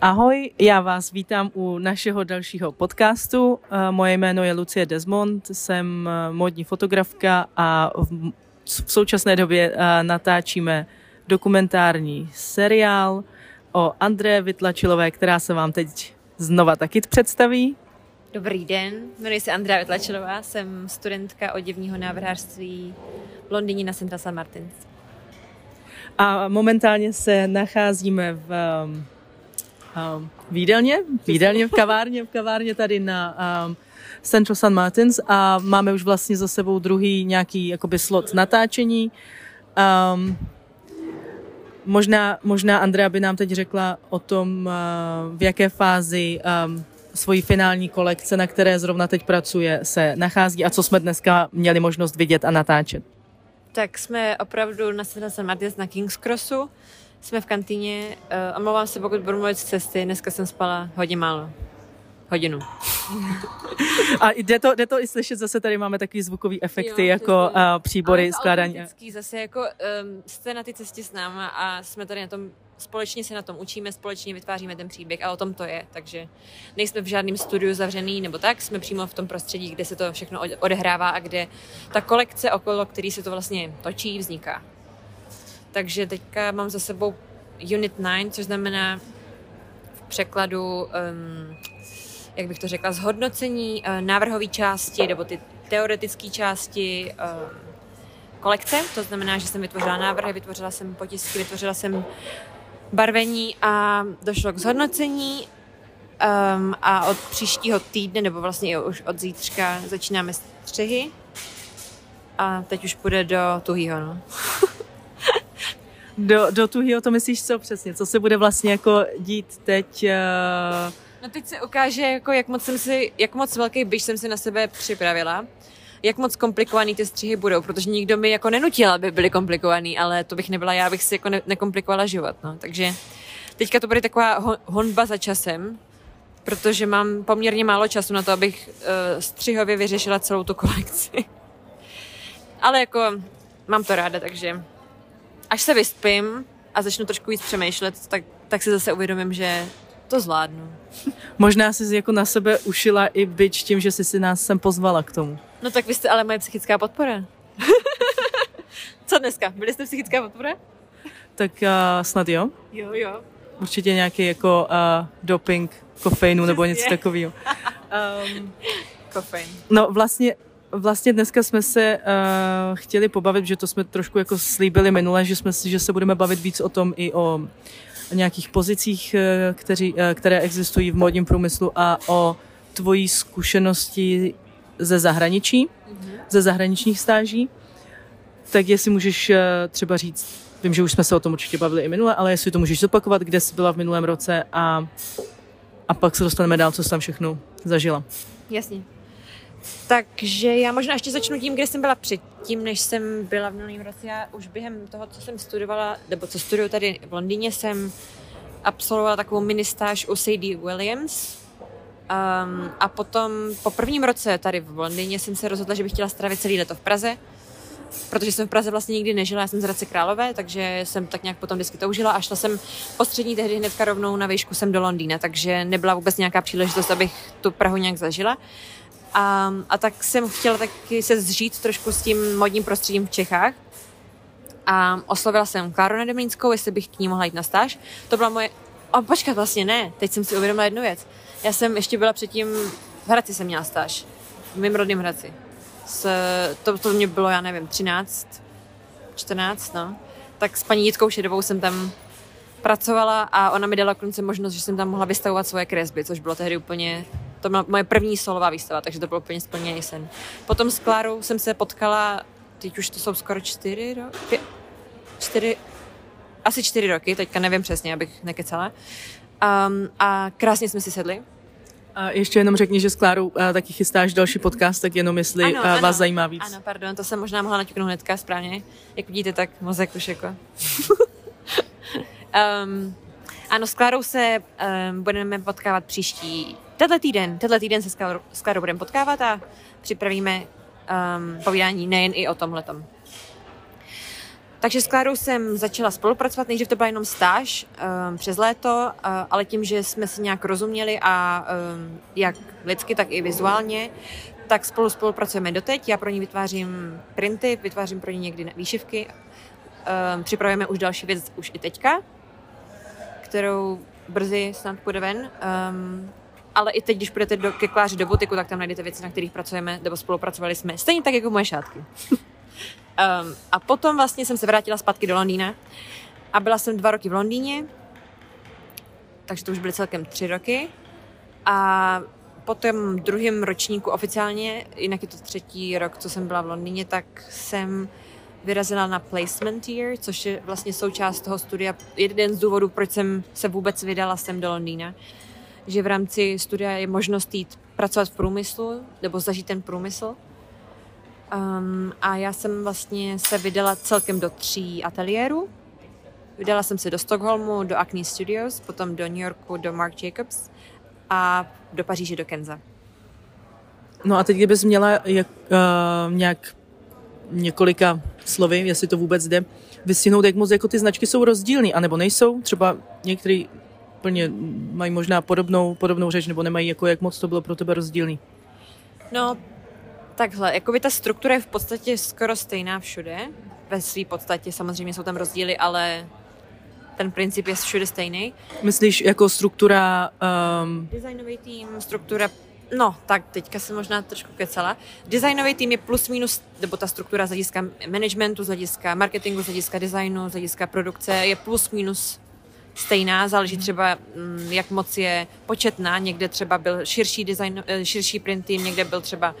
Ahoj, já vás vítám u našeho dalšího podcastu. Eh, moje jméno je Lucie Desmond, jsem eh, modní fotografka a v současné době eh, natáčíme dokumentární seriál o André Vytlačilové, která se vám teď znova taky představí. Dobrý den, jmenuji se Andrea Vytlačilová, jsem studentka oděvního návrhářství v Londýně na Central St. Martins. A momentálně se nacházíme v um, výdelně, výdelně v kavárně, v kavárně tady na um, Central St. Martins a máme už vlastně za sebou druhý nějaký jakoby slot natáčení. Um, možná, možná Andrea by nám teď řekla o tom, uh, v jaké fázi um, svoji finální kolekce, na které zrovna teď pracuje, se nachází a co jsme dneska měli možnost vidět a natáčet. Tak jsme opravdu na St. Martins na King's Crossu, jsme v kantýně, uh, omlouvám se, pokud budu mluvit z cesty, dneska jsem spala hodně málo. Hodinu. A jde to, jde to i slyšet, zase tady máme takový zvukový efekty, jo, jako uh, příbory, skládání. Zase jako um, jste na té cestě s náma a jsme tady na tom společně se na tom učíme, společně vytváříme ten příběh a o tom to je. Takže nejsme v žádném studiu zavřený nebo tak, jsme přímo v tom prostředí, kde se to všechno odehrává a kde ta kolekce, okolo který se to vlastně točí, vzniká. Takže teďka mám za sebou Unit 9, což znamená v překladu, um, jak bych to řekla, zhodnocení uh, návrhové části nebo ty teoretické části um, kolekce. To znamená, že jsem vytvořila návrhy, vytvořila jsem potisky, vytvořila jsem barvení a došlo k zhodnocení um, a od příštího týdne, nebo vlastně už od zítřka začínáme střihy a teď už půjde do tuhýho, no. do, do tuhýho to myslíš co přesně? Co se bude vlastně jako dít teď? Uh... No teď se ukáže, jako jak moc jsem si, jak moc velký byš jsem si na sebe připravila jak moc komplikovaný ty střihy budou, protože nikdo mi jako nenutil, aby byly komplikovaný, ale to bych nebyla já, bych si jako ne- nekomplikovala život, no. Takže teďka to bude taková honba za časem, protože mám poměrně málo času na to, abych uh, střihově vyřešila celou tu kolekci. ale jako mám to ráda, takže až se vyspím a začnu trošku víc přemýšlet, tak, tak si zase uvědomím, že to zvládnu. Možná jsi jako na sebe ušila i byč tím, že jsi si nás sem pozvala k tomu. No tak vy jste ale moje psychická podpora. Co dneska? Byli jste psychická podpora? Tak uh, snad jo. Jo, jo. Určitě nějaký jako uh, doping kofeinu nebo něco takového. Um, Kofein. No vlastně Vlastně dneska jsme se uh, chtěli pobavit, že to jsme trošku jako slíbili minule, že jsme že se budeme bavit víc o tom i o nějakých pozicích, kteří, které existují v modním průmyslu a o tvojí zkušenosti ze zahraničí, mm-hmm. ze zahraničních stáží. Tak jestli můžeš eh, třeba říct, vím, že už jsme se o tom určitě bavili i minule, ale jestli to můžeš zopakovat, kde jsi byla v minulém roce a, a pak se dostaneme dál, co jsi tam všechno zažila. Jasně. Takže já možná ještě začnu tím, kde jsem byla předtím, než jsem byla v minulém roce. Já už během toho, co jsem studovala, nebo co studuju tady v Londýně, jsem absolvovala takovou ministáž u Sadie Williams, Um, a potom po prvním roce tady v Londýně jsem se rozhodla, že bych chtěla strávit celý leto v Praze, protože jsem v Praze vlastně nikdy nežila, já jsem z Hradce Králové, takže jsem tak nějak potom vždycky toužila a šla jsem postřední tehdy hnedka rovnou na výšku sem do Londýna, takže nebyla vůbec nějaká příležitost, abych tu Prahu nějak zažila. A, a tak jsem chtěla taky se zžít trošku s tím modním prostředím v Čechách. A oslovila jsem Kláru Nedemlínskou, jestli bych k ní mohla jít na stáž. To byla moje... A počkat, vlastně ne, teď jsem si uvědomila jednu věc já jsem ještě byla předtím, v Hradci jsem měla stáž, v mým rodném Hradci. S, to, to mě bylo, já nevím, 13, 14, no. Tak s paní Jitkou Šedovou jsem tam pracovala a ona mi dala konce možnost, že jsem tam mohla vystavovat svoje kresby, což bylo tehdy úplně, to byla moje první solová výstava, takže to bylo úplně splněný sen. Potom s Klárou jsem se potkala, teď už to jsou skoro čtyři roky, čtyři, asi čtyři roky, teďka nevím přesně, abych nekecala. Um, a krásně jsme si sedli. A ještě jenom řekni, že s Klárou a, taky chystáš další podcast, tak jenom jestli ano, a, vás ano, zajímá víc. Ano, pardon, to jsem možná mohla naťuknout hnedka správně. Jak vidíte, tak mozek už jako... um, ano, s Klárou se um, budeme potkávat příští, tenhle týden, tenhle týden se s Klárou budeme potkávat a připravíme um, povídání nejen i o tomhletom. takže s Klárou jsem začala spolupracovat, nejdřív to byla jenom stáž um, přes léto, uh, ale tím, že jsme si nějak rozuměli a um, jak lidsky, tak i vizuálně, tak spolu spolupracujeme doteď. Já pro ní vytvářím printy, vytvářím pro ní někdy výšivky. Um, připravujeme už další věc už i teďka, kterou brzy snad půjde ven. Um, ale i teď, když půjdete do, ke Kláři do butiku, tak tam najdete věci, na kterých pracujeme, nebo spolupracovali jsme. Stejně tak jako moje šátky. Um, a potom vlastně jsem se vrátila zpátky do Londýna a byla jsem dva roky v Londýně, takže to už byly celkem tři roky. A po tom druhém ročníku oficiálně, jinak je to třetí rok, co jsem byla v Londýně, tak jsem vyrazila na placement year, což je vlastně součást toho studia. Jeden z důvodů, proč jsem se vůbec vydala sem do Londýna, že v rámci studia je možnost jít pracovat v průmyslu, nebo zažít ten průmysl. Um, a já jsem vlastně se vydala celkem do tří ateliérů. Vydala jsem se do Stockholmu, do Acne Studios, potom do New Yorku, do Marc Jacobs a do Paříže, do Kenza. No a teď kdybys měla jak, uh, nějak několika slovy, jestli to vůbec jde, vystihnout, jak moc jako ty značky jsou rozdílný, anebo nejsou, třeba některý plně mají možná podobnou, podobnou řeč, nebo nemají, jako jak moc to bylo pro tebe rozdílný. No, Takhle, jako by ta struktura je v podstatě skoro stejná všude. Ve své podstatě samozřejmě jsou tam rozdíly, ale ten princip je všude stejný. Myslíš jako struktura... Um... Designový tým, struktura No, tak teďka jsem možná trošku kecala. Designový tým je plus minus, nebo ta struktura z hlediska managementu, z hlediska marketingu, z hlediska designu, z hlediska produkce je plus minus stejná, záleží třeba, mm, jak moc je početná. Někde třeba byl širší design, eh, širší print tým, někde byl třeba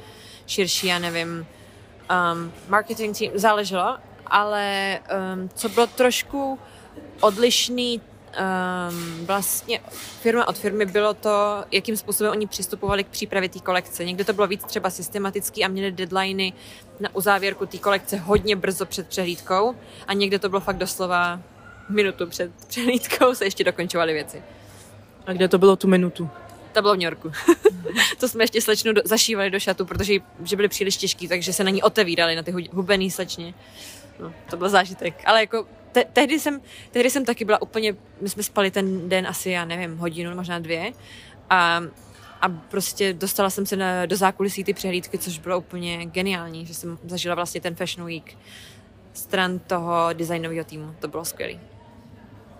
širší, já nevím, um, marketing team, záleželo, ale um, co bylo trošku odlišný um, vlastně firma od firmy bylo to, jakým způsobem oni přistupovali k přípravě té kolekce. Někde to bylo víc třeba systematický a měli deadliny na uzávěrku té kolekce hodně brzo před přehlídkou a někde to bylo fakt doslova minutu před přehlídkou se ještě dokončovaly věci. A kde to bylo tu minutu? To bylo v New Yorku. to jsme ještě slečnu do, zašívali do šatu, protože že byly příliš těžký, takže se na ní otevírali, na ty hubený slečně. No, to byl zážitek. Ale jako te, tehdy, jsem, tehdy jsem taky byla úplně, my jsme spali ten den asi, já nevím, hodinu, možná dvě. A, a prostě dostala jsem se na, do zákulisí ty přehlídky, což bylo úplně geniální, že jsem zažila vlastně ten Fashion Week stran toho designového týmu. To bylo skvělé.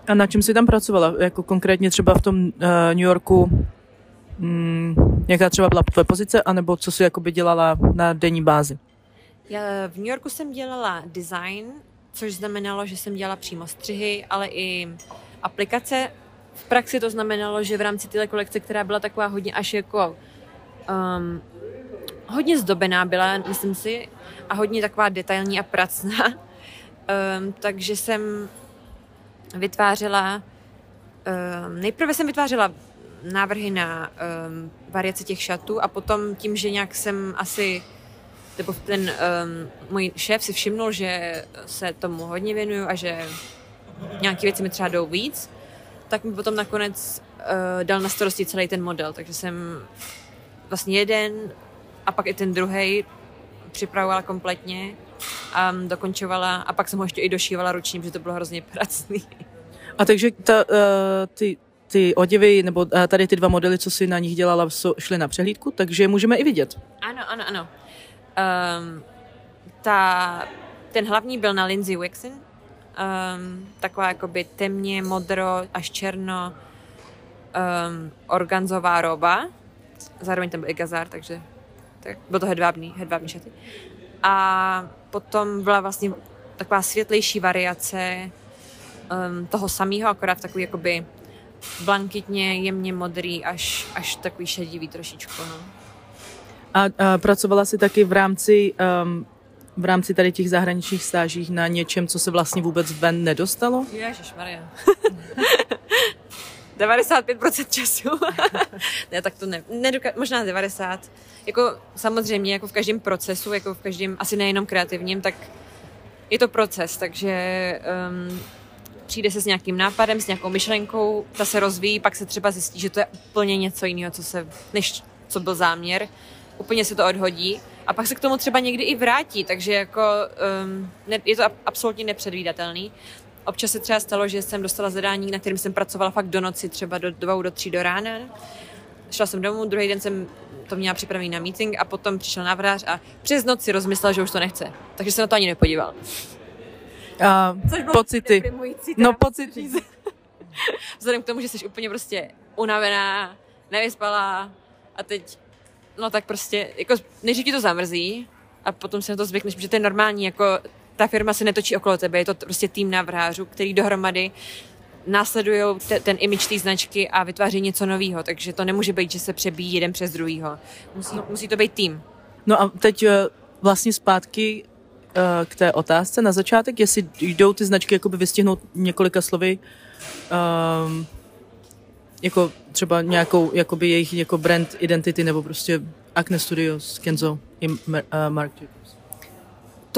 A na čem jsi tam pracovala? Jako konkrétně třeba v tom uh, New Yorku mm, jaká třeba byla tvoje pozice, anebo co jsi jakoby dělala na denní bázi? Já v New Yorku jsem dělala design, což znamenalo, že jsem dělala přímo střihy, ale i aplikace. V praxi to znamenalo, že v rámci téhle kolekce, která byla taková hodně až jako um, hodně zdobená byla, myslím si, a hodně taková detailní a pracná, um, takže jsem vytvářela um, nejprve jsem vytvářela návrhy na um, variace těch šatů a potom tím, že nějak jsem asi nebo ten um, můj šéf si všimnul, že se tomu hodně věnuju a že nějaké věci mi třeba jdou víc, tak mi potom nakonec uh, dal na starosti celý ten model, takže jsem vlastně jeden a pak i ten druhý připravovala kompletně a dokončovala a pak jsem ho ještě i došívala ručně, protože to bylo hrozně pracný. A takže ta, uh, ty ty oděvy, nebo eh, tady ty dva modely, co si na nich dělala, šly na přehlídku, takže můžeme i vidět. Ano, ano, ano. Um, ta, ten hlavní byl na Lindsay Wixen, um, taková jakoby temně modro až černo um, organzová roba, zároveň tam byl i gazár, takže tak, bylo to hedvábný, hedvábný šaty. A potom byla vlastně taková světlejší variace um, toho samého, akorát takový jakoby blankitně, jemně modrý, až, až takový šedivý trošičku. No. A, a pracovala jsi taky v rámci, um, v rámci tady těch zahraničních stážích na něčem, co se vlastně vůbec ven nedostalo? Maria. 95% času. ne, tak to ne, nedoka- možná 90. Jako samozřejmě, jako v každém procesu, jako v každém, asi nejenom kreativním, tak je to proces, takže um, přijde se s nějakým nápadem, s nějakou myšlenkou, ta se rozvíjí, pak se třeba zjistí, že to je úplně něco jiného, co se, než co byl záměr. Úplně se to odhodí a pak se k tomu třeba někdy i vrátí, takže jako um, ne, je to absolutně nepředvídatelný. Občas se třeba stalo, že jsem dostala zadání, na kterém jsem pracovala fakt do noci, třeba do dvou, do tří do rána. Šla jsem domů, druhý den jsem to měla připravený na meeting a potom přišel návrář a přes noc si rozmyslel, že už to nechce. Takže se na to ani nepodíval. A pocity. No pocity. Vzhledem k tomu, že jsi úplně prostě unavená, nevyspalá a teď, no tak prostě, jako než ti to zamrzí a potom se na to zvykneš, protože to je normální, jako ta firma se netočí okolo tebe, je to prostě tým návrhářů, který dohromady následují te, ten image té značky a vytváří něco nového, takže to nemůže být, že se přebíjí jeden přes druhýho. Musí, musí to být tým. No a teď eh, vlastně zpátky eh, k té otázce na začátek, jestli jdou ty značky jakoby vystihnout několika slovy, um, jako třeba nějakou jakoby jejich jako brand identity nebo prostě Acne Studios, Kenzo i Mark Jacobs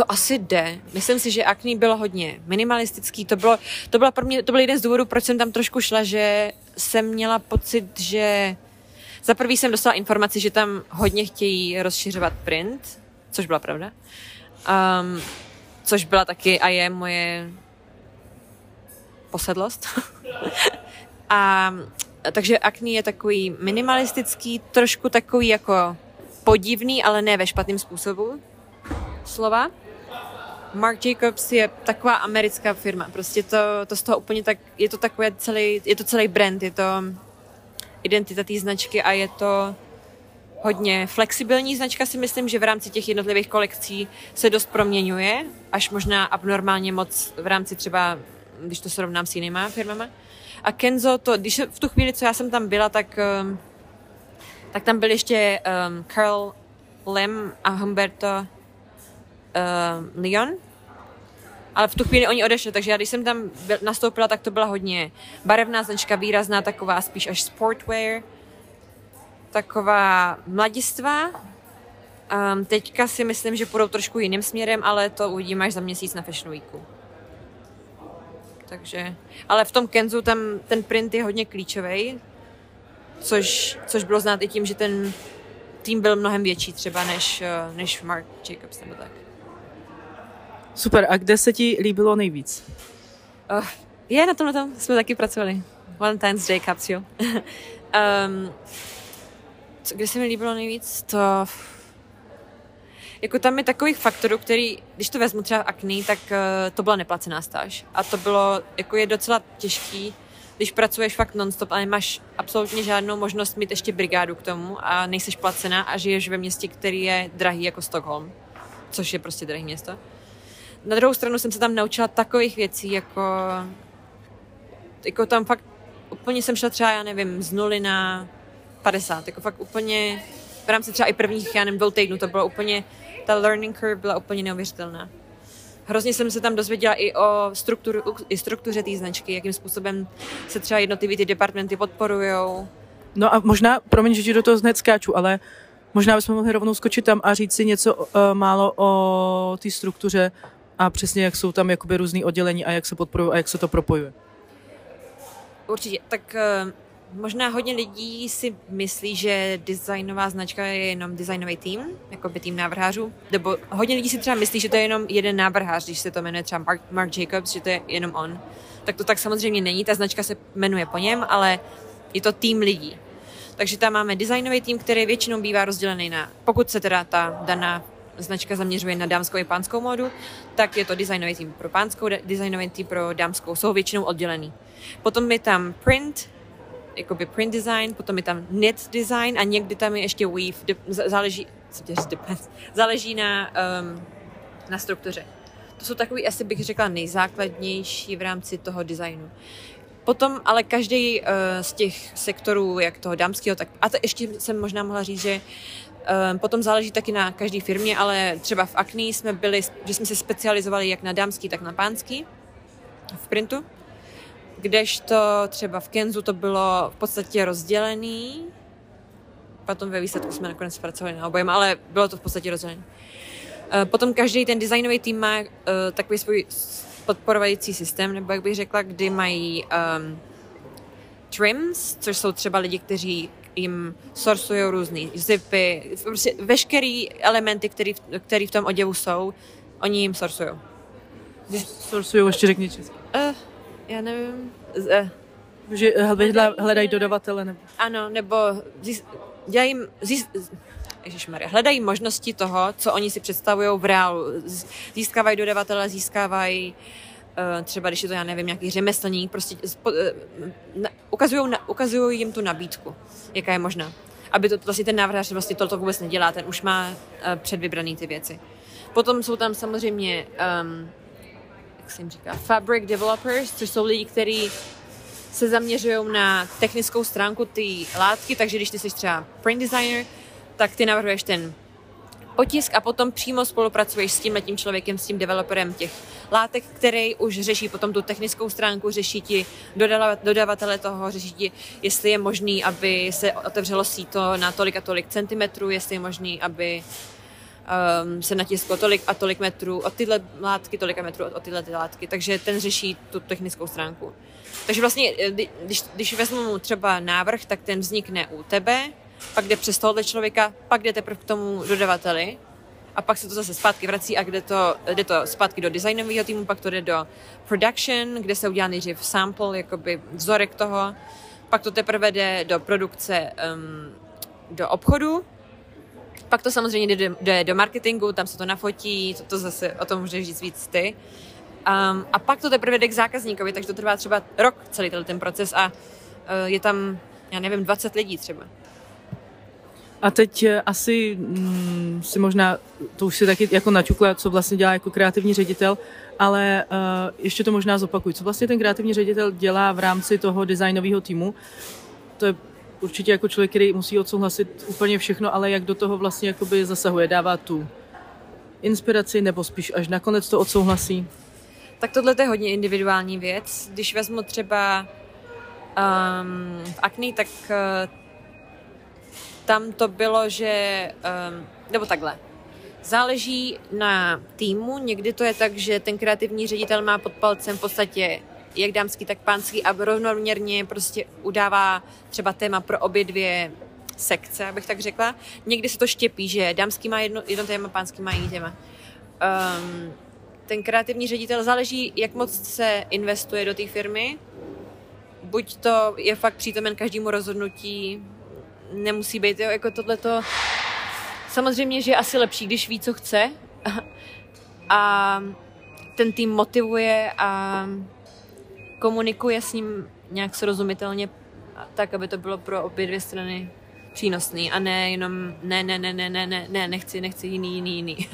to asi jde. Myslím si, že Acne bylo hodně minimalistický. To, bylo, to, byla pro mě, to byl jeden z důvodů, proč jsem tam trošku šla, že jsem měla pocit, že za prvý jsem dostala informaci, že tam hodně chtějí rozšiřovat print, což byla pravda. Um, což byla taky a je moje posedlost. a takže Acne je takový minimalistický, trošku takový jako podivný, ale ne ve špatném způsobu slova. Mark Jacobs je taková americká firma. Prostě to, to z toho úplně tak, je to takové celý, je to celý brand, je to identita té značky a je to hodně flexibilní značka si myslím, že v rámci těch jednotlivých kolekcí se dost proměňuje, až možná abnormálně moc v rámci třeba, když to srovnám s jinýma firmama. A Kenzo, to, když v tu chvíli, co já jsem tam byla, tak, um, tak tam byl ještě um, Carl Lem a Humberto uh, Lyon, ale v tu chvíli oni odešli, takže já když jsem tam byl, nastoupila, tak to byla hodně barevná značka, výrazná, taková spíš až sportwear, taková mladistvá. Um, teďka si myslím, že půjdou trošku jiným směrem, ale to uvidíme až za měsíc na Fashion Weeku. Takže, ale v tom Kenzu tam ten print je hodně klíčový, což, což bylo znát i tím, že ten tým byl mnohem větší třeba než, eh, než Mark Jacobs nebo tak. Super, a kde se ti líbilo nejvíc? Uh, je, na tom, na tom jsme taky pracovali. Valentine's Day capsule. um, co, kde se mi líbilo nejvíc? To... Jako tam je takových faktorů, který, když to vezmu třeba akný, tak uh, to byla neplacená stáž. A to bylo, jako je docela těžký, když pracuješ fakt nonstop a nemáš absolutně žádnou možnost mít ještě brigádu k tomu a nejseš placená a žiješ ve městě, který je drahý jako Stockholm, což je prostě drahý město na druhou stranu jsem se tam naučila takových věcí, jako, jako tam fakt úplně jsem šla třeba, já nevím, z nuly na 50, jako fakt úplně v rámci třeba i prvních, já nevím, dvou to bylo úplně, ta learning curve byla úplně neuvěřitelná. Hrozně jsem se tam dozvěděla i o strukturu, i struktuře té značky, jakým způsobem se třeba jednotlivé ty departmenty podporují. No a možná, promiň, že ti do toho hned skáču, ale možná bychom mohli rovnou skočit tam a říct si něco uh, málo o té struktuře, a přesně jak jsou tam jakoby různý oddělení a jak se podporují a jak se to propojuje. Určitě. Tak uh, možná hodně lidí si myslí, že designová značka je jenom designový tým, jako by tým návrhářů. Nebo hodně lidí si třeba myslí, že to je jenom jeden návrhář, když se to jmenuje třeba Mark, Mark Jacobs, že to je jenom on. Tak to tak samozřejmě není, ta značka se jmenuje po něm, ale je to tým lidí. Takže tam máme designový tým, který většinou bývá rozdělený na, pokud se teda ta daná značka zaměřuje na dámskou i pánskou módu, tak je to designový tým pro pánskou, designový tým pro dámskou. Jsou většinou oddělený. Potom je tam print, jakoby print design, potom je tam knit design a někdy tam je ještě weave, záleží, záleží na, um, na struktuře. To jsou takový, asi bych řekla, nejzákladnější v rámci toho designu. Potom ale každý uh, z těch sektorů, jak toho dámského, tak a to ještě jsem možná mohla říct, že potom záleží taky na každé firmě, ale třeba v Acne jsme byli, že jsme se specializovali jak na dámský, tak na pánský v printu. Kdežto třeba v Kenzu to bylo v podstatě rozdělený. Potom ve výsledku jsme nakonec pracovali na obojem, ale bylo to v podstatě rozdělené. Ehm, potom každý ten designový tým má uh, takový svůj podporovající systém, nebo jak bych řekla, kdy mají um, trims, což jsou třeba lidi, kteří jim sorsují různé zipy, prostě veškerý elementy, který, který v tom oděvu jsou, oni jim sorsují. Sorsují, ještě řekni česky. Uh, já nevím. Uh, že hledají dodavatele? Nebo... Ano, nebo zís, dělají, zís, Ježišmarja, hledají možnosti toho, co oni si představují v reálu. Získávají dodavatele, získávají uh, třeba, když je to, já nevím, nějaký řemeslník, prostě uh, ukazují, ukazují jim tu nabídku, jaká je možná. Aby to vlastně ten návrhář vlastně toto vůbec nedělá, ten už má uh, předvybraný ty věci. Potom jsou tam samozřejmě, um, jak se jim říká, fabric developers, což jsou lidi, kteří se zaměřují na technickou stránku té látky, takže když ty jsi třeba print designer, tak ty navrhuješ ten otisk a potom přímo spolupracuješ s tím tím člověkem, s tím developerem těch látek, který už řeší potom tu technickou stránku, řeší ti dodavatele toho, řeší ti, jestli je možný, aby se otevřelo síto na tolik a tolik centimetrů, jestli je možný, aby um, se natisklo tolik a tolik metrů od tyhle látky, tolik a metrů od tyhle ty látky. Takže ten řeší tu technickou stránku. Takže vlastně, eh, když, když vezmu třeba návrh, tak ten vznikne u tebe, pak jde přes tohohle člověka, pak jde teprve k tomu dodavateli a pak se to zase zpátky vrací a kde to, jde to zpátky do designového týmu, pak to jde do production, kde se udělá nejdřív sample, jakoby vzorek toho, pak to teprve jde do produkce um, do obchodu, pak to samozřejmě jde, jde do marketingu, tam se to nafotí, to, to zase o tom můžeš říct víc ty. Um, a pak to teprve jde k zákazníkovi, takže to trvá třeba rok celý ten proces a uh, je tam, já nevím, 20 lidí třeba. A teď eh, asi mm, si možná, to už si taky jako naťukla, co vlastně dělá jako kreativní ředitel, ale uh, ještě to možná zopakuj. Co vlastně ten kreativní ředitel dělá v rámci toho designového týmu? To je určitě jako člověk, který musí odsouhlasit úplně všechno, ale jak do toho vlastně jakoby zasahuje, dává tu inspiraci nebo spíš až nakonec to odsouhlasí? Tak tohle je hodně individuální věc. Když vezmu třeba um, v Akni, tak uh, tam to bylo, že, um, nebo takhle, záleží na týmu, někdy to je tak, že ten kreativní ředitel má pod palcem v podstatě jak dámský, tak pánský a rovnoměrně prostě udává třeba téma pro obě dvě sekce, abych tak řekla. Někdy se to štěpí, že dámský má jedno, jedno téma, pánský má jiný téma. Um, ten kreativní ředitel záleží, jak moc se investuje do té firmy. Buď to je fakt přítomen každému rozhodnutí, nemusí být, jo, jako tohleto. Samozřejmě, že je asi lepší, když ví, co chce a ten tým motivuje a komunikuje s ním nějak srozumitelně tak, aby to bylo pro obě dvě strany přínosný a ne jenom ne, ne, ne, ne, ne, ne, ne, nechci, nechci jiný, jiný, jiný.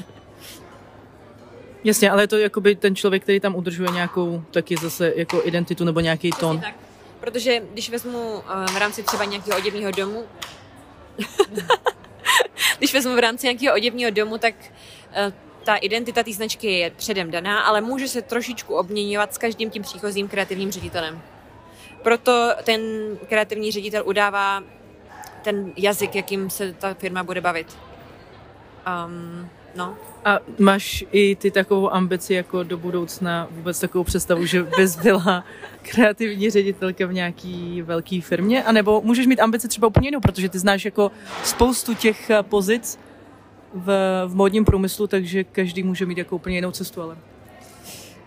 Jasně, ale je to jakoby ten člověk, který tam udržuje nějakou taky zase jako identitu nebo nějaký tón. Tak. Protože když vezmu uh, v rámci třeba nějakého oděvního domu, když vezmu v rámci nějakého oděvního domu, tak uh, ta identita té značky je předem daná, ale může se trošičku obměňovat s každým tím příchozím kreativním ředitelem. Proto ten kreativní ředitel udává ten jazyk, jakým se ta firma bude bavit. Um, no. A máš i ty takovou ambici jako do budoucna vůbec takovou představu, že bys byla kreativní ředitelka v nějaký velké firmě? A nebo můžeš mít ambici třeba úplně jinou, protože ty znáš jako spoustu těch eh, pozic v, v módním průmyslu, takže každý může mít jako úplně jinou cestu, ale...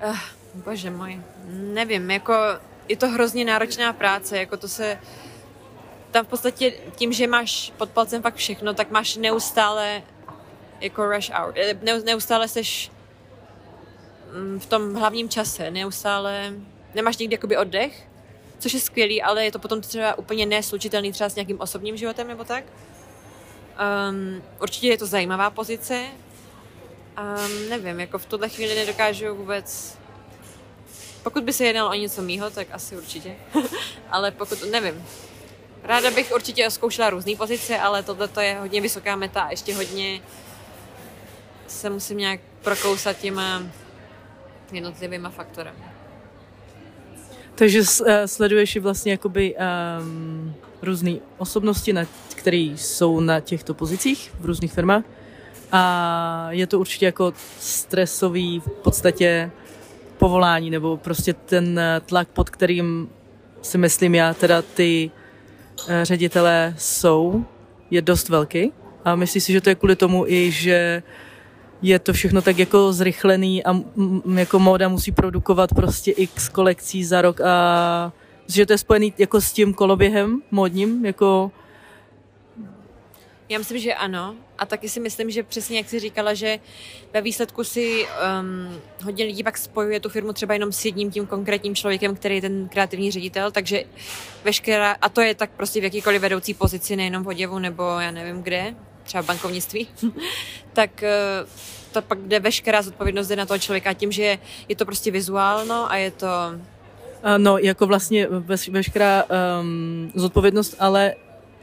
Uh, bože můj, nevím, jako je to hrozně náročná práce, jako to se tam v podstatě tím, že máš pod palcem fakt všechno, tak máš neustále jako rush hour. Eh, neustále seš mm, v tom hlavním čase, neustále nemáš někdy jakoby oddech, což je skvělý, ale je to potom třeba úplně neslučitelný třeba s nějakým osobním životem nebo tak. Um, určitě je to zajímavá pozice. Um, nevím, jako v tuhle chvíli nedokážu vůbec pokud by se jednalo o něco mýho, tak asi určitě. ale pokud, nevím. Ráda bych určitě zkoušela různé pozice, ale tohle je hodně vysoká meta a ještě hodně se musím nějak prokousat těma jednotlivýma faktorem. Takže eh, sleduješ i vlastně jakoby um, různé osobnosti, které jsou na těchto pozicích v různých firmách a je to určitě jako stresový v podstatě povolání nebo prostě ten eh, tlak, pod kterým si myslím já, teda ty eh, ředitelé jsou, je dost velký. A myslím si, že to je kvůli tomu i, že je to všechno tak jako zrychlený a jako móda musí produkovat prostě x kolekcí za rok a že to je spojený jako s tím koloběhem módním, jako já myslím, že ano. A taky si myslím, že přesně jak jsi říkala, že ve výsledku si um, hodně lidí pak spojuje tu firmu třeba jenom s jedním tím konkrétním člověkem, který je ten kreativní ředitel, takže veškerá, a to je tak prostě v jakýkoliv vedoucí pozici, nejenom v oděvu nebo já nevím kde, třeba v bankovnictví, tak uh, to pak jde veškerá zodpovědnost jde na toho člověka tím, že je to prostě vizuálno a je to... No, jako vlastně veškerá um, zodpovědnost, ale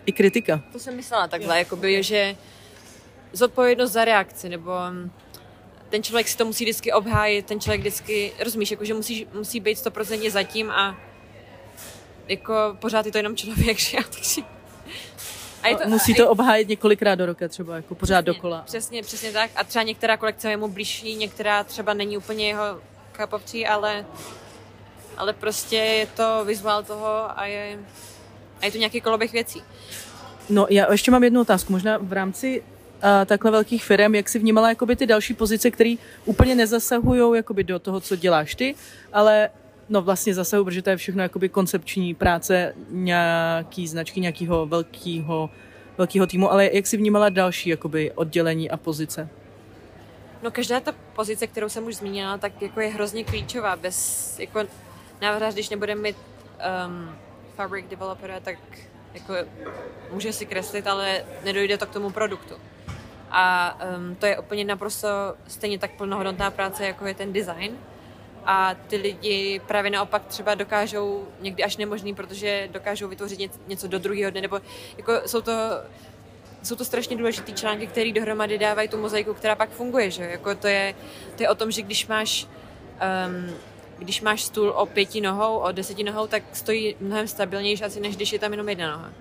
i kritika. To jsem myslela takhle, jakoby, že zodpovědnost za reakci, nebo mm, ten člověk si to musí vždycky obhájit, ten člověk vždycky, rozumíš, jako, že musí, musí být stoprocentně zatím a jako pořád je to jenom člověk, že já, takže... A to, musí to obhájit několikrát do roka třeba, jako pořád přesně, dokola. Přesně, přesně tak. A třeba některá kolekce je mu blížší, některá třeba není úplně jeho kapovcí, ale, ale prostě je to vizuál toho a je, a je to nějaký koloběh věcí. No, já ještě mám jednu otázku. Možná v rámci a takhle velkých firm, jak si vnímala jakoby ty další pozice, které úplně nezasahují jakoby do toho, co děláš ty, ale no vlastně zasahují, protože to je všechno jakoby koncepční práce nějaký značky, nějakého velkého velkého týmu, ale jak si vnímala další jakoby oddělení a pozice? No každá ta pozice, kterou jsem už zmínila, tak jako je hrozně klíčová. Bez, jako návrhář, když nebudeme mít um, fabric developera, tak jako může si kreslit, ale nedojde to k tomu produktu. A um, to je úplně naprosto stejně tak plnohodnotná práce, jako je ten design. A ty lidi právě naopak třeba dokážou, někdy až nemožný, protože dokážou vytvořit něco do druhého dne, nebo jako jsou to jsou to strašně důležité články, které dohromady dávají tu mozaiku, která pak funguje. Že? Jako to, je, to je o tom, že když máš um, když máš stůl o pěti nohou, o deseti nohou, tak stojí mnohem stabilnější asi, než když je tam jenom jedna noha.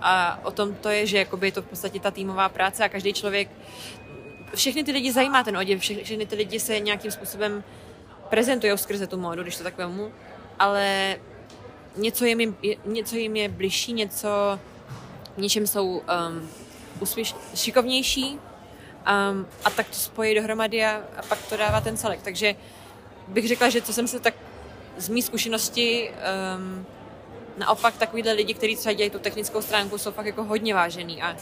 A o tom to je, že je to v podstatě ta týmová práce a každý člověk, všechny ty lidi zajímá ten oděv, všechny, všechny ty lidi se nějakým způsobem prezentují skrze tu módu, když to tak vemu, ale něco jim, je, něco jim je bližší, něco, v něčem jsou um, úspěš, šikovnější um, a tak to spojí dohromady a, a pak to dává ten celek. Takže bych řekla, že co jsem se tak z mý zkušenosti um, naopak takovýhle lidi, kteří třeba dělají tu technickou stránku, jsou fakt jako hodně vážený a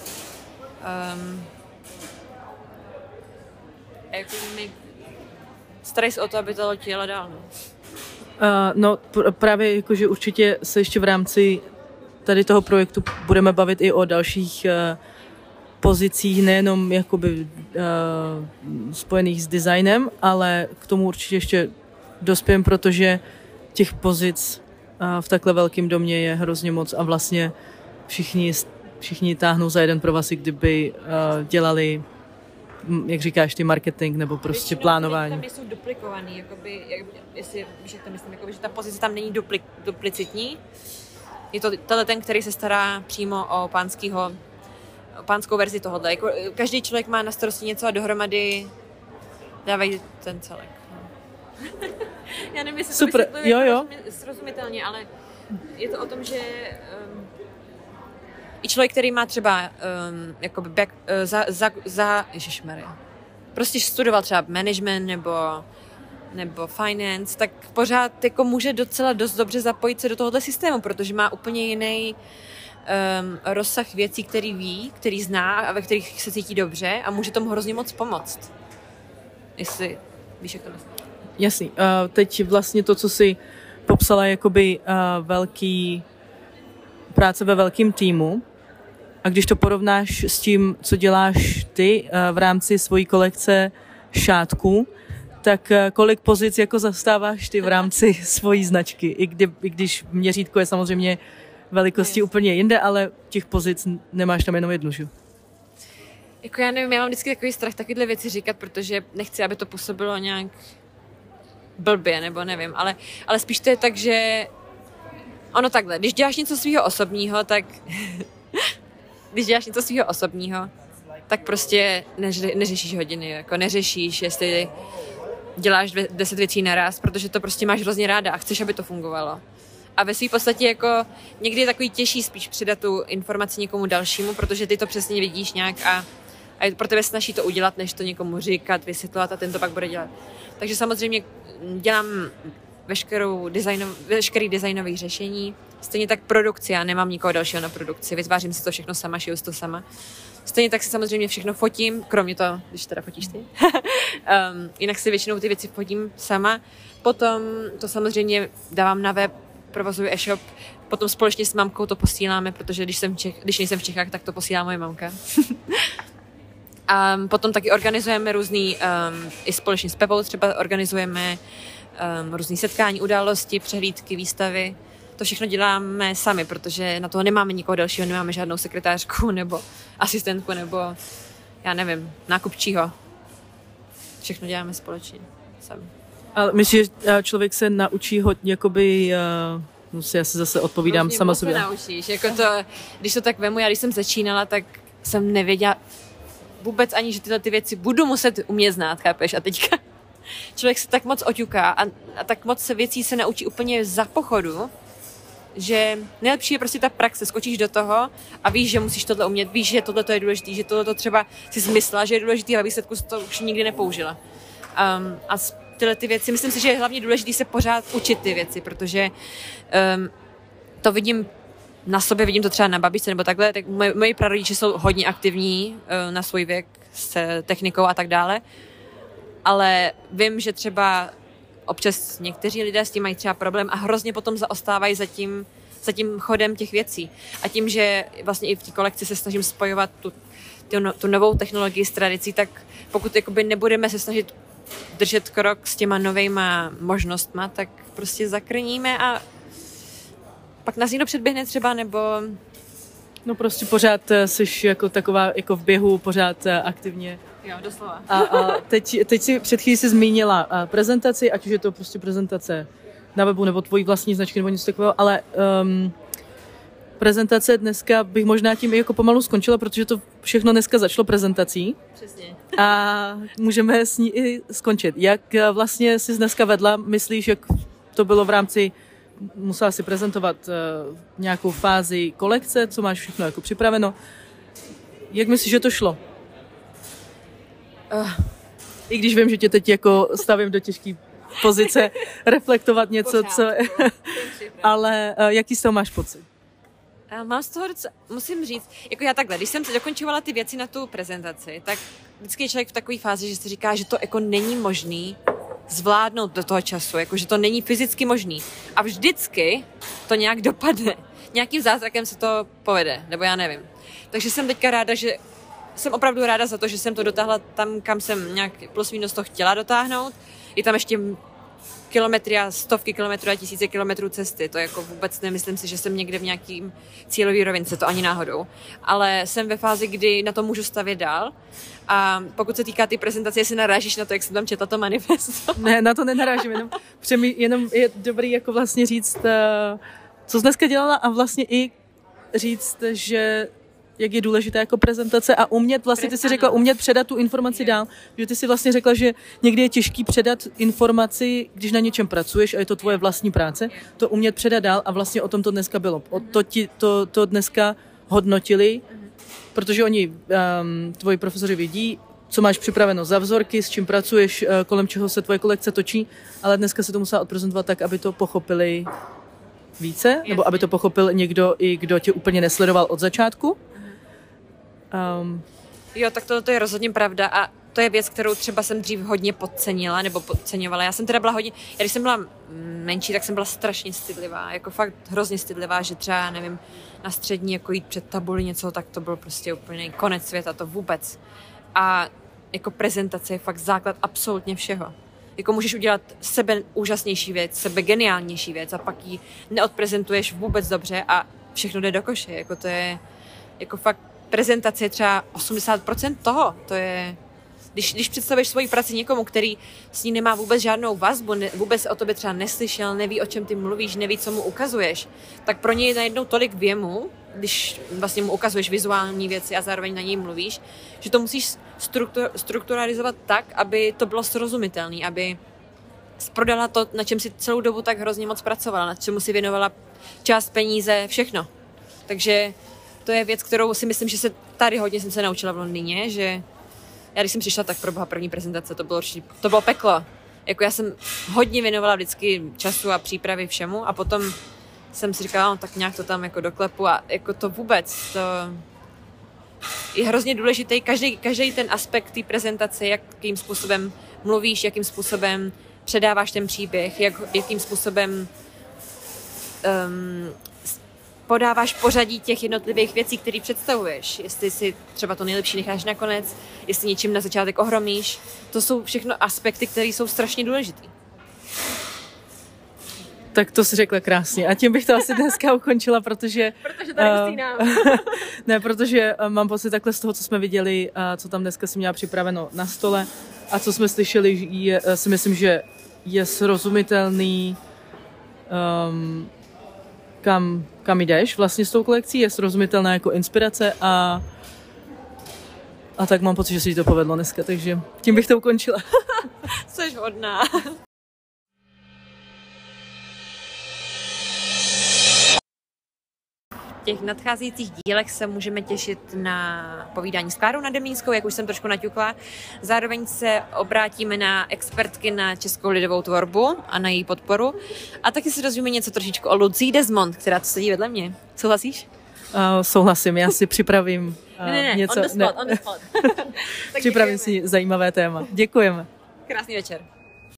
um, jako mi se o to, aby to letělo dál. No. Uh, no pr- právě jakože určitě se ještě v rámci tady toho projektu budeme bavit i o dalších uh, pozicích, nejenom jakoby uh, spojených s designem, ale k tomu určitě ještě dospějem, protože těch pozic uh, v takhle velkém domě je hrozně moc a vlastně všichni, všichni táhnou za jeden provaz, kdyby uh, dělali jak říkáš, ty marketing nebo prostě Většinou plánování. Tam jsou duplikovaný, jakoby, jak, jestli víš, jak to myslím, jakoby, že ta pozice tam není dupli, duplicitní. Je to tenhle ten, který se stará přímo o pánskýho pánskou verzi tohohle. Jako, každý člověk má na starosti něco a dohromady dávají ten celek. No. Já nevím, jestli Super. to jo, jo. srozumitelně, ale je to o tom, že um, i člověk, který má třeba um, jakoby back, uh, za, za, za ježišmarja, prostě studoval třeba management nebo nebo finance, tak pořád jako může docela dost dobře zapojit se do tohohle systému, protože má úplně jiný um, rozsah věcí, který ví, který zná a ve kterých se cítí dobře a může tomu hrozně moc pomoct. Jestli víš, jak to myslím. Jasný. Uh, teď vlastně to, co si popsala jakoby uh, velký práce ve velkém týmu, a když to porovnáš s tím, co děláš ty uh, v rámci svojí kolekce šátků, tak uh, kolik pozic jako zastáváš ty v rámci svojí značky? I, kdy, I když měřítko je samozřejmě velikosti úplně jinde, ale těch pozic nemáš tam jenom jednu, že? Jako já nevím, já mám vždycky takový strach takovéhle věci říkat, protože nechci, aby to působilo nějak blbě, nebo nevím, ale, ale spíš to je tak, že ono takhle, když děláš něco svého osobního, tak když děláš něco svého osobního, tak prostě neři, neřešíš hodiny, jako neřešíš, jestli děláš dvě, deset věcí naraz, protože to prostě máš hrozně ráda a chceš, aby to fungovalo. a ve své podstatě jako někdy je takový těžší spíš předat tu informaci někomu dalšímu, protože ty to přesně vidíš nějak a, a je pro tebe snaží to udělat, než to někomu říkat, vysvětlovat a ten to pak bude dělat. Takže samozřejmě dělám veškerou designov, veškerý designový řešení, stejně tak produkci, já nemám nikoho dalšího na produkci, vytvářím si to všechno sama, šiju si to sama. Stejně tak si samozřejmě všechno fotím, kromě toho, když teda fotíš ty. um, jinak si většinou ty věci fotím sama. Potom to samozřejmě dávám na web, provozuji e-shop, potom společně s mamkou to posíláme, protože když, jsem Čech, když nejsem v Čechách, tak to posílá moje mamka. A potom taky organizujeme různý, um, i společně s Pepou třeba organizujeme um, různý setkání, události, přehlídky, výstavy. To všechno děláme sami, protože na to nemáme nikoho dalšího, nemáme žádnou sekretářku nebo asistentku nebo já nevím, nákupčího. Všechno děláme společně sami. Ale myslíš, že eh, člověk se naučí hodně, jakoby, uh, no si já se zase odpovídám Hrozně sama moc se sobě. naučíš. Jako to, když to tak vemu, já když jsem začínala, tak jsem nevěděla vůbec ani, že tyhle ty věci budu muset umět znát, chápeš? A teďka člověk se tak moc oťuká a, a tak moc se věcí se naučí úplně za pochodu, že nejlepší je prostě ta praxe, skočíš do toho a víš, že musíš tohle umět, víš, že tohle je důležité, že tohle to třeba si zmyslela, že je důležité a výsledku to už nikdy nepoužila. Um, a tyhle ty věci, myslím si, že je hlavně důležité se pořád učit ty věci, protože um, to vidím na sobě, vidím to třeba na babičce nebo takhle, tak moje, moji prarodiče jsou hodně aktivní uh, na svůj věk s technikou a tak dále, ale vím, že třeba občas někteří lidé s tím mají třeba problém a hrozně potom zaostávají za tím, za tím chodem těch věcí. A tím, že vlastně i v té kolekci se snažím spojovat tu, tu, no- tu novou technologii s tradicí, tak pokud jakoby nebudeme se snažit držet krok s těma novejma možnostma, tak prostě zakrníme a pak nás někdo předběhne třeba, nebo No prostě pořád eh, jsi jako taková jako v běhu, pořád eh, aktivně. Jo, doslova. A, a teď, teď si před chvílí si zmínila eh, prezentaci, ať už je to prostě prezentace na webu nebo tvojí vlastní značky nebo něco takového, ale um, prezentace dneska bych možná tím i jako pomalu skončila, protože to všechno dneska začalo prezentací Přesně. a můžeme s ní i skončit. Jak eh, vlastně jsi dneska vedla, myslíš, jak to bylo v rámci, musela si prezentovat uh, nějakou fázi kolekce, co máš všechno jako připraveno. Jak myslíš, že to šlo? Uh, I když vím, že tě teď jako stavím do těžké pozice reflektovat něco, co... Ale uh, jaký z toho máš pocit? A mám z toho docela, musím říct, jako já takhle, když jsem si dokončovala ty věci na tu prezentaci, tak vždycky je člověk v takové fázi, že si říká, že to jako není možný zvládnout do toho času, jako že to není fyzicky možný. A vždycky to nějak dopadne. Nějakým zázrakem se to povede, nebo já nevím. Takže jsem teďka ráda, že jsem opravdu ráda za to, že jsem to dotáhla tam, kam jsem nějak plus minus to chtěla dotáhnout. Je tam ještě kilometry a stovky kilometrů a tisíce kilometrů cesty. To jako vůbec nemyslím si, že jsem někde v nějakým cílový rovince, to ani náhodou. Ale jsem ve fázi, kdy na to můžu stavět dál. A pokud se týká ty prezentace, jestli narážíš na to, jak jsem tam četla to manifesto. Ne, na to nenarážím, jenom, přemý, jenom je dobrý jako vlastně říct, uh, co jsi dneska dělala a vlastně i říct, že jak je důležité jako prezentace a umět, vlastně ty si řekla, umět předat tu informaci dál, že ty si vlastně řekla, že někdy je těžký předat informaci, když na něčem pracuješ a je to tvoje vlastní práce, to umět předat dál a vlastně o tom to dneska bylo. O to, ti, to, to dneska hodnotili, protože oni, um, tvoji profesoři vědí, co máš připraveno za vzorky, s čím pracuješ, eh, kolem čeho se tvoje kolekce točí, ale dneska se to musela odprezentovat tak, aby to pochopili více, nebo aby to pochopil někdo, i kdo tě úplně nesledoval od začátku. Um, Jo, tak to, to je rozhodně pravda a to je věc, kterou třeba jsem dřív hodně podcenila nebo podceňovala. Já jsem teda byla hodně, já když jsem byla menší, tak jsem byla strašně stydlivá, jako fakt hrozně stydlivá, že třeba, nevím, na střední jako jít před tabuli něco, tak to byl prostě úplně konec světa, to vůbec. A jako prezentace je fakt základ absolutně všeho. Jako můžeš udělat sebe úžasnější věc, sebe geniálnější věc a pak ji neodprezentuješ vůbec dobře a všechno jde do koše. Jako to je, jako fakt prezentace je třeba 80% toho. To je, když, když představíš svoji práci někomu, který s ní nemá vůbec žádnou vazbu, ne, vůbec o tobě třeba neslyšel, neví, o čem ty mluvíš, neví, co mu ukazuješ, tak pro něj je najednou tolik věmu, když vlastně mu ukazuješ vizuální věci a zároveň na něj mluvíš, že to musíš struktur, strukturalizovat tak, aby to bylo srozumitelné, aby prodala to, na čem si celou dobu tak hrozně moc pracovala, na čemu si věnovala čas, peníze, všechno. Takže to je věc, kterou si myslím, že se tady hodně jsem se naučila v Londýně, že já když jsem přišla, tak pro boha první prezentace, to bylo, to bylo peklo. Jako já jsem hodně věnovala vždycky času a přípravy všemu a potom jsem si říkala, no, tak nějak to tam jako doklepu a jako to vůbec, to je hrozně důležitý, každý, každý ten aspekt té prezentace, jakým způsobem mluvíš, jakým způsobem předáváš ten příběh, jak, jakým způsobem um, podáváš pořadí těch jednotlivých věcí, které představuješ. Jestli si třeba to nejlepší necháš nakonec, jestli něčím na začátek ohromíš. To jsou všechno aspekty, které jsou strašně důležité. Tak to si řekla krásně. A tím bych to asi dneska ukončila, protože... protože tady uh, Ne, protože eh, mám pocit takhle z toho, co jsme viděli, uh, co tam dneska si měla připraveno na stole a co jsme slyšeli, je, si myslím, že je srozumitelný um, kam, kam jdeš vlastně s tou kolekcí, je srozumitelná jako inspirace a a tak mám pocit, že se ti to povedlo dneska, takže tím bych to ukončila. Jsi hodná. Těch nadcházejících dílech se můžeme těšit na povídání s Klárou Nademínskou, jak už jsem trošku naťukla. Zároveň se obrátíme na expertky na českou lidovou tvorbu a na její podporu. A taky si dozvíme něco trošičku o Lucí Desmond, která tu sedí vedle mě. Souhlasíš? Uh, souhlasím, já si připravím uh, ne, ne, ne, něco. On the spot, ne. on the spot. připravím si zajímavé téma. Děkujeme. Krásný večer.